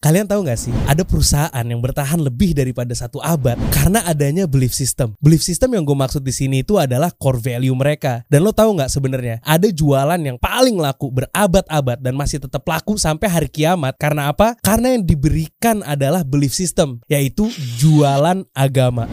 Kalian tahu nggak sih, ada perusahaan yang bertahan lebih daripada satu abad karena adanya belief system. Belief system yang gue maksud di sini itu adalah core value mereka. Dan lo tahu nggak sebenarnya, ada jualan yang paling laku berabad-abad dan masih tetap laku sampai hari kiamat. Karena apa? Karena yang diberikan adalah belief system, yaitu jualan agama.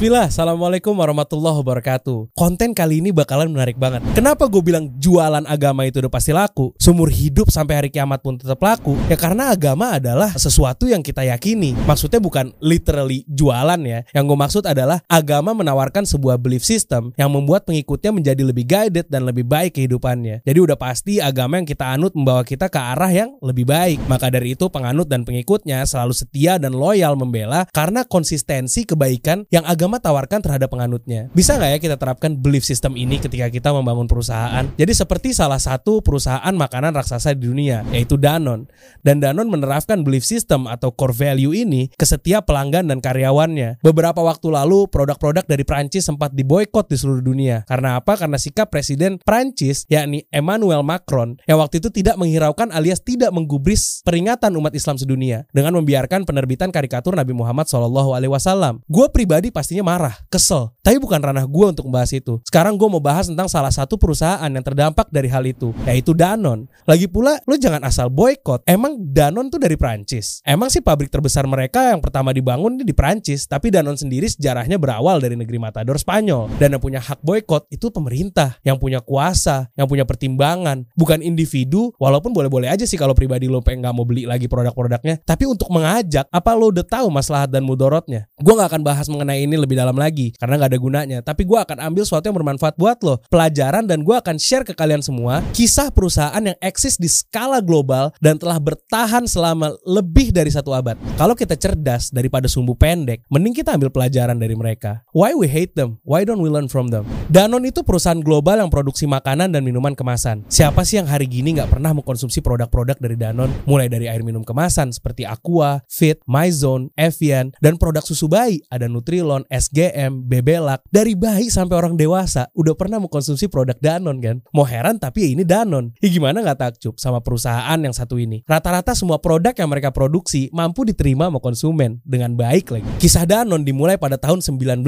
Bismillah, Assalamualaikum warahmatullahi wabarakatuh. Konten kali ini bakalan menarik banget. Kenapa gue bilang jualan agama itu udah pasti laku? Sumur hidup sampai hari kiamat pun tetap laku. Ya karena agama adalah sesuatu yang kita yakini. Maksudnya bukan literally jualan ya. Yang gue maksud adalah agama menawarkan sebuah belief system Yang membuat pengikutnya menjadi lebih guided dan lebih baik kehidupannya. Jadi udah pasti agama yang kita anut membawa kita ke arah yang lebih baik. Maka dari itu penganut dan pengikutnya selalu setia dan loyal membela Karena konsistensi kebaikan yang agama agama tawarkan terhadap penganutnya. Bisa nggak ya kita terapkan belief system ini ketika kita membangun perusahaan? Jadi seperti salah satu perusahaan makanan raksasa di dunia, yaitu Danone. Dan Danone menerapkan belief system atau core value ini ke setiap pelanggan dan karyawannya. Beberapa waktu lalu, produk-produk dari Prancis sempat diboykot di seluruh dunia. Karena apa? Karena sikap Presiden Prancis, yakni Emmanuel Macron, yang waktu itu tidak menghiraukan alias tidak menggubris peringatan umat Islam sedunia dengan membiarkan penerbitan karikatur Nabi Muhammad SAW. Gue pribadi pastinya marah, kesel. Tapi bukan ranah gue untuk membahas itu. Sekarang gue mau bahas tentang salah satu perusahaan yang terdampak dari hal itu, yaitu Danone. Lagi pula, lo jangan asal boykot. Emang Danone tuh dari Prancis. Emang sih pabrik terbesar mereka yang pertama dibangun di Prancis, tapi Danone sendiri sejarahnya berawal dari negeri Matador Spanyol. Dan yang punya hak boykot itu pemerintah, yang punya kuasa, yang punya pertimbangan, bukan individu. Walaupun boleh-boleh aja sih kalau pribadi lo pengen nggak mau beli lagi produk-produknya, tapi untuk mengajak, apa lo udah tahu masalah dan mudorotnya? Gue nggak akan bahas mengenai ini lebih lebih dalam lagi karena nggak ada gunanya. Tapi gue akan ambil sesuatu yang bermanfaat buat lo, pelajaran dan gue akan share ke kalian semua kisah perusahaan yang eksis di skala global dan telah bertahan selama lebih dari satu abad. Kalau kita cerdas daripada sumbu pendek, mending kita ambil pelajaran dari mereka. Why we hate them? Why don't we learn from them? Danone itu perusahaan global yang produksi makanan dan minuman kemasan. Siapa sih yang hari gini nggak pernah mengkonsumsi produk-produk dari Danone? Mulai dari air minum kemasan seperti Aqua, Fit, Myzone, Evian, dan produk susu bayi. Ada Nutrilon, SGM, Bebelak, dari bayi sampai orang dewasa udah pernah mengkonsumsi produk Danon kan. Mau heran tapi ya ini Danon. Ya gimana nggak takjub sama perusahaan yang satu ini. Rata-rata semua produk yang mereka produksi mampu diterima sama konsumen dengan baik lagi. Kisah Danon dimulai pada tahun 1919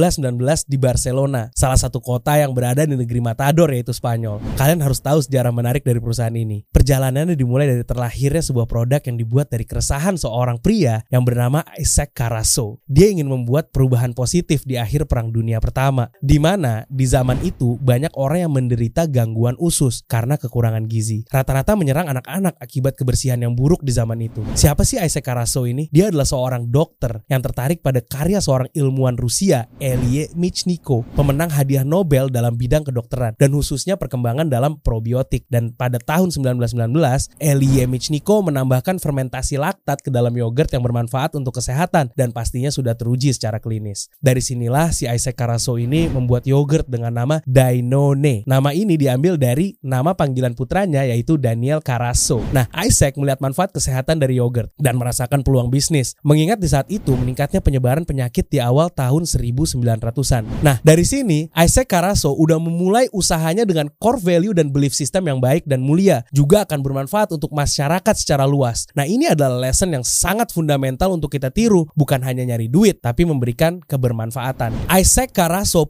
di Barcelona, salah satu kota yang berada di negeri Matador yaitu Spanyol. Kalian harus tahu sejarah menarik dari perusahaan ini. Perjalanannya dimulai dari terlahirnya sebuah produk yang dibuat dari keresahan seorang pria yang bernama Isaac Carasso. Dia ingin membuat perubahan positif di akhir Perang Dunia Pertama, di mana di zaman itu banyak orang yang menderita gangguan usus karena kekurangan gizi. Rata-rata menyerang anak-anak akibat kebersihan yang buruk di zaman itu. Siapa sih Isaac Karaso ini? Dia adalah seorang dokter yang tertarik pada karya seorang ilmuwan Rusia, Elie Michniko, pemenang hadiah Nobel dalam bidang kedokteran dan khususnya perkembangan dalam probiotik. Dan pada tahun 1919, Elie Michniko menambahkan fermentasi laktat ke dalam yogurt yang bermanfaat untuk kesehatan dan pastinya sudah teruji secara klinis. Dari di sinilah si Isaac Karaso ini membuat yogurt dengan nama Dainone. Nama ini diambil dari nama panggilan putranya yaitu Daniel Karaso. Nah, Isaac melihat manfaat kesehatan dari yogurt dan merasakan peluang bisnis. Mengingat di saat itu meningkatnya penyebaran penyakit di awal tahun 1900-an. Nah, dari sini Isaac Karaso udah memulai usahanya dengan core value dan belief system yang baik dan mulia. Juga akan bermanfaat untuk masyarakat secara luas. Nah, ini adalah lesson yang sangat fundamental untuk kita tiru. Bukan hanya nyari duit, tapi memberikan kebermanfaatan pemanfaatan. Isaac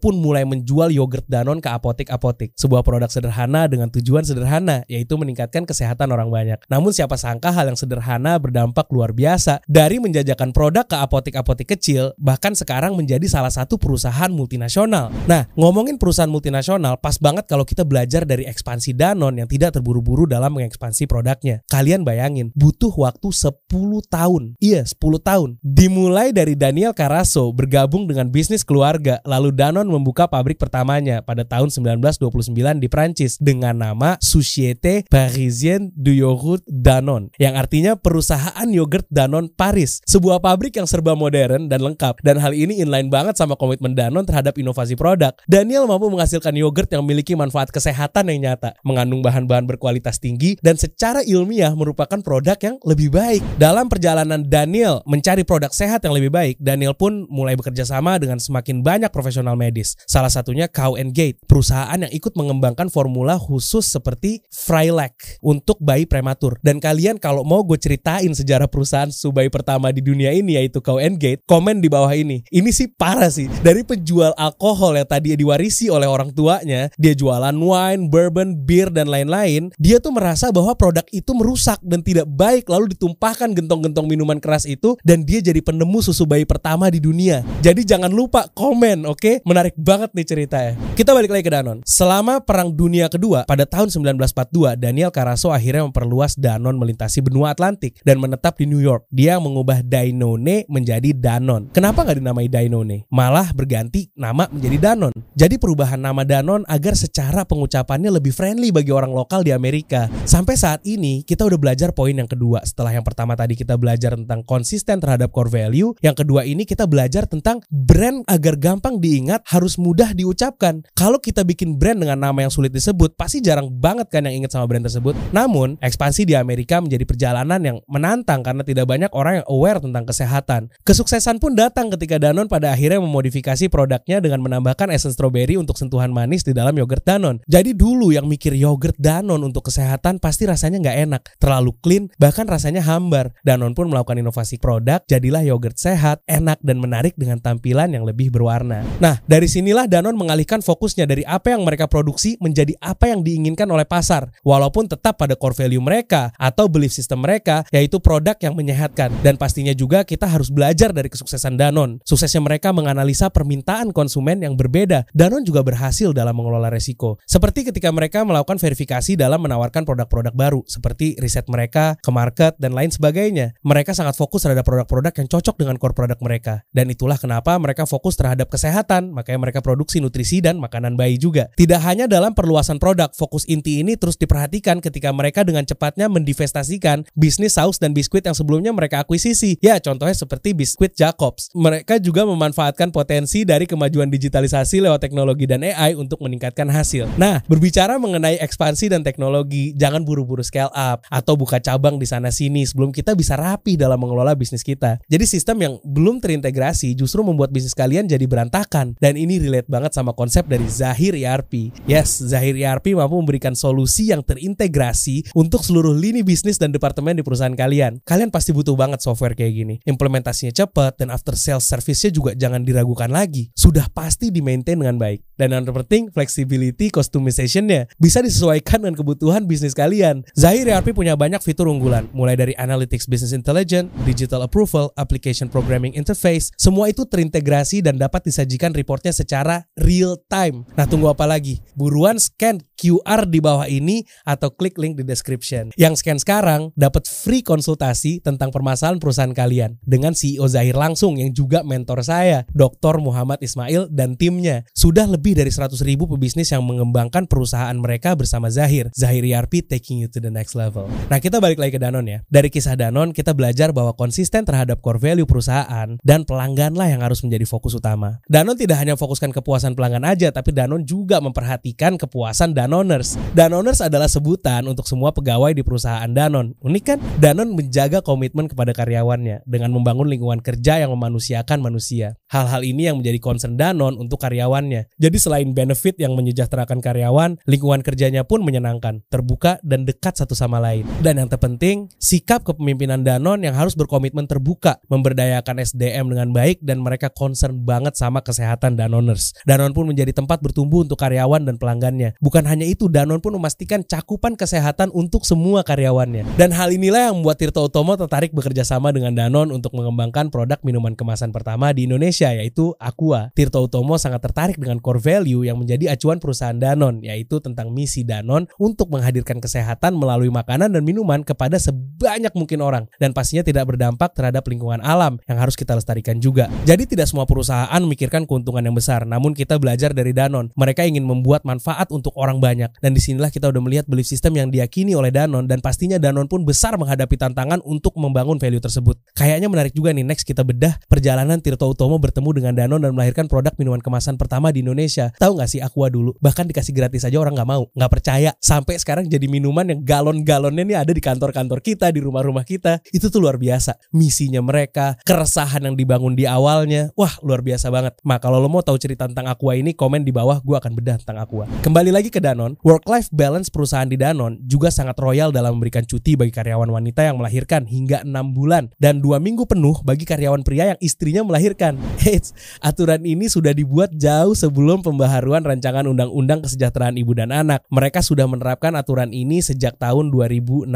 pun mulai menjual yogurt Danone ke apotik-apotik. Sebuah produk sederhana dengan tujuan sederhana, yaitu meningkatkan kesehatan orang banyak. Namun siapa sangka hal yang sederhana berdampak luar biasa. Dari menjajakan produk ke apotik-apotik kecil, bahkan sekarang menjadi salah satu perusahaan multinasional. Nah, ngomongin perusahaan multinasional, pas banget kalau kita belajar dari ekspansi Danone yang tidak terburu-buru dalam mengekspansi produknya. Kalian bayangin, butuh waktu 10 tahun. Iya, 10 tahun. Dimulai dari Daniel Carasso bergabung dengan bisnis keluarga, lalu Danone membuka pabrik pertamanya pada tahun 1929 di Prancis dengan nama Société Parisienne du Yogurt Danone, yang artinya perusahaan yogurt Danone Paris, sebuah pabrik yang serba modern dan lengkap. Dan hal ini inline banget sama komitmen Danone terhadap inovasi produk. Daniel mampu menghasilkan yogurt yang memiliki manfaat kesehatan yang nyata, mengandung bahan-bahan berkualitas tinggi dan secara ilmiah merupakan produk yang lebih baik. Dalam perjalanan Daniel mencari produk sehat yang lebih baik, Daniel pun mulai bekerja sama dengan semakin banyak profesional medis. Salah satunya Cow and Gate, perusahaan yang ikut mengembangkan formula khusus seperti Frylak untuk bayi prematur. Dan kalian kalau mau gue ceritain sejarah perusahaan susu bayi pertama di dunia ini yaitu Cow and Gate, komen di bawah ini. Ini sih parah sih. Dari penjual alkohol yang tadi diwarisi oleh orang tuanya, dia jualan wine, bourbon, bir dan lain-lain, dia tuh merasa bahwa produk itu merusak dan tidak baik lalu ditumpahkan gentong-gentong minuman keras itu dan dia jadi penemu susu bayi pertama di dunia. Jadi jangan lupa komen, oke? Okay? Menarik banget nih ceritanya. Kita balik lagi ke Danon. Selama Perang Dunia Kedua pada tahun 1942, Daniel Carasso akhirnya memperluas Danon melintasi benua Atlantik dan menetap di New York. Dia mengubah Danone menjadi Danon. Kenapa nggak dinamai Danone? Malah berganti nama menjadi Danon. Jadi perubahan nama Danon agar secara pengucapannya lebih friendly bagi orang lokal di Amerika. Sampai saat ini kita udah belajar poin yang kedua. Setelah yang pertama tadi kita belajar tentang konsisten terhadap core value, yang kedua ini kita belajar tentang brand agar gampang diingat harus mudah diucapkan. Kalau kita bikin brand dengan nama yang sulit disebut, pasti jarang banget kan yang ingat sama brand tersebut. Namun, ekspansi di Amerika menjadi perjalanan yang menantang karena tidak banyak orang yang aware tentang kesehatan. Kesuksesan pun datang ketika Danone pada akhirnya memodifikasi produknya dengan menambahkan essence strawberry untuk sentuhan manis di dalam yogurt Danone. Jadi dulu yang mikir yogurt Danone untuk kesehatan pasti rasanya nggak enak, terlalu clean, bahkan rasanya hambar. Danone pun melakukan inovasi produk, jadilah yogurt sehat, enak dan menarik dengan tampilan yang lebih berwarna. Nah, dari sinilah Danone mengalihkan fokusnya dari apa yang mereka produksi menjadi apa yang diinginkan oleh pasar, walaupun tetap pada core value mereka atau belief system mereka, yaitu produk yang menyehatkan. Dan pastinya juga kita harus belajar dari kesuksesan Danone. Suksesnya mereka menganalisa permintaan konsumen yang berbeda. Danone juga berhasil dalam mengelola resiko. Seperti ketika mereka melakukan verifikasi dalam menawarkan produk-produk baru, seperti riset mereka ke market dan lain sebagainya. Mereka sangat fokus terhadap produk-produk yang cocok dengan core produk mereka. Dan itulah kenapa mereka fokus terhadap kesehatan, makanya mereka produksi nutrisi dan makanan bayi juga. Tidak hanya dalam perluasan produk, fokus inti ini terus diperhatikan ketika mereka dengan cepatnya mendivestasikan bisnis saus dan biskuit yang sebelumnya mereka akuisisi. Ya, contohnya seperti biskuit Jacobs. Mereka juga memanfaatkan potensi dari kemajuan digitalisasi lewat teknologi dan AI untuk meningkatkan hasil. Nah, berbicara mengenai ekspansi dan teknologi, jangan buru-buru scale up atau buka cabang di sana sini sebelum kita bisa rapi dalam mengelola bisnis kita. Jadi sistem yang belum terintegrasi justru membuat bisnis kalian jadi berantakan. Dan ini relate banget sama konsep dari Zahir ERP. Yes, Zahir ERP mampu memberikan solusi yang terintegrasi untuk seluruh lini bisnis dan departemen di perusahaan kalian. Kalian pasti butuh banget software kayak gini. Implementasinya cepat dan after sales service-nya juga jangan diragukan lagi. Sudah pasti di-maintain dengan baik. Dan yang terpenting, flexibility customization-nya bisa disesuaikan dengan kebutuhan bisnis kalian. Zahir ERP punya banyak fitur unggulan, mulai dari Analytics Business Intelligence, Digital Approval, Application Programming Interface, semua itu terintegrasi dan dapat disajikan reportnya secara real time. Nah tunggu apa lagi? Buruan scan QR di bawah ini atau klik link di description. Yang scan sekarang dapat free konsultasi tentang permasalahan perusahaan kalian dengan CEO Zahir langsung yang juga mentor saya, Dr. Muhammad Ismail dan timnya. Sudah lebih dari 100 ribu pebisnis yang mengembangkan perusahaan mereka bersama Zahir. Zahir ERP taking you to the next level. Nah kita balik lagi ke Danon ya. Dari kisah Danon kita belajar bahwa konsisten terhadap core value perusahaan dan pelangganlah yang harus menjadi fokus utama. Danon tidak hanya fokuskan kepuasan pelanggan aja, tapi Danon juga memperhatikan kepuasan Danoners. Danoners adalah sebutan untuk semua pegawai di perusahaan Danon. Unik kan? Danon menjaga komitmen kepada karyawannya dengan membangun lingkungan kerja yang memanusiakan manusia. Hal-hal ini yang menjadi concern Danon untuk karyawannya. Jadi selain benefit yang menyejahterakan karyawan, lingkungan kerjanya pun menyenangkan, terbuka dan dekat satu sama lain. Dan yang terpenting, sikap kepemimpinan Danon yang harus berkomitmen terbuka, memberdayakan SDM dengan baik dan mereka concern banget sama kesehatan Danoners. Danon pun menjadi tempat bertumbuh untuk karyawan dan pelanggannya. Bukan hanya itu, Danon pun memastikan cakupan kesehatan untuk semua karyawannya. Dan hal inilah yang membuat Tirto Utomo tertarik bekerja sama dengan Danon untuk mengembangkan produk minuman kemasan pertama di Indonesia yaitu Aqua. Tirto Utomo sangat tertarik dengan core value yang menjadi acuan perusahaan Danon yaitu tentang misi Danon untuk menghadirkan kesehatan melalui makanan dan minuman kepada sebanyak mungkin orang dan pastinya tidak berdampak terhadap lingkungan alam yang harus kita lestarikan juga. Jadi tidak semua perusahaan memikirkan keuntungan yang besar, namun kita belajar dari Danon. Mereka ingin membuat manfaat untuk orang banyak dan di sinilah kita udah melihat belief system yang diyakini oleh Danon dan pastinya Danon pun besar menghadapi tantangan untuk membangun value tersebut. Kayaknya menarik juga nih next kita bedah perjalanan Tirto Utomo bertemu dengan Danon dan melahirkan produk minuman kemasan pertama di Indonesia. Tahu nggak sih Aqua dulu? Bahkan dikasih gratis aja orang nggak mau, nggak percaya. Sampai sekarang jadi minuman yang galon-galonnya nih ada di kantor-kantor kita, di rumah-rumah kita. Itu tuh luar biasa. Misinya mereka, keresahan yang dibangun di awalnya. Wah, wah luar biasa banget. Ma kalau lo mau tahu cerita tentang Aqua ini komen di bawah gue akan bedah tentang Aqua. Kembali lagi ke Danon, work life balance perusahaan di Danon juga sangat royal dalam memberikan cuti bagi karyawan wanita yang melahirkan hingga enam bulan dan dua minggu penuh bagi karyawan pria yang istrinya melahirkan. Hits, aturan ini sudah dibuat jauh sebelum pembaharuan rancangan undang-undang kesejahteraan ibu dan anak. Mereka sudah menerapkan aturan ini sejak tahun 2016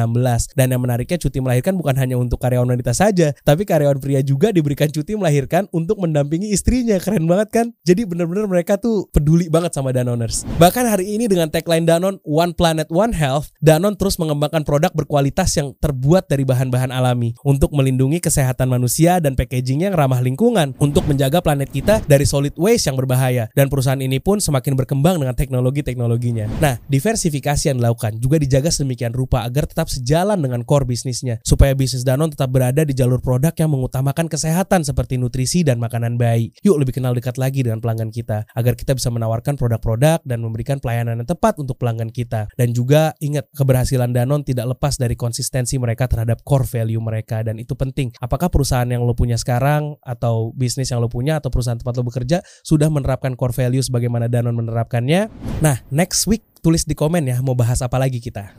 dan yang menariknya cuti melahirkan bukan hanya untuk karyawan wanita saja, tapi karyawan pria juga diberikan cuti melahirkan untuk mendampingi istrinya. Keren banget kan? Jadi benar-benar mereka tuh peduli banget sama Danoners. Bahkan hari ini dengan tagline Danon One Planet One Health, Danon terus mengembangkan produk berkualitas yang terbuat dari bahan-bahan alami untuk melindungi kesehatan manusia dan packaging yang ramah lingkungan untuk menjaga planet kita dari solid waste yang berbahaya. Dan perusahaan ini pun semakin berkembang dengan teknologi-teknologinya. Nah, diversifikasi yang dilakukan juga dijaga sedemikian rupa agar tetap sejalan dengan core bisnisnya supaya bisnis Danon tetap berada di jalur produk yang mengutamakan kesehatan seperti nutrisi dan makanan bayi. Yuk lebih kenal dekat lagi dengan pelanggan kita agar kita bisa menawarkan produk-produk dan memberikan pelayanan yang tepat untuk pelanggan kita. Dan juga ingat keberhasilan Danon tidak lepas dari konsistensi mereka terhadap core value mereka dan itu penting. Apakah perusahaan yang lo punya sekarang atau bisnis yang lo punya atau perusahaan tempat lo bekerja sudah menerapkan core value sebagaimana Danon menerapkannya? Nah, next week tulis di komen ya mau bahas apa lagi kita.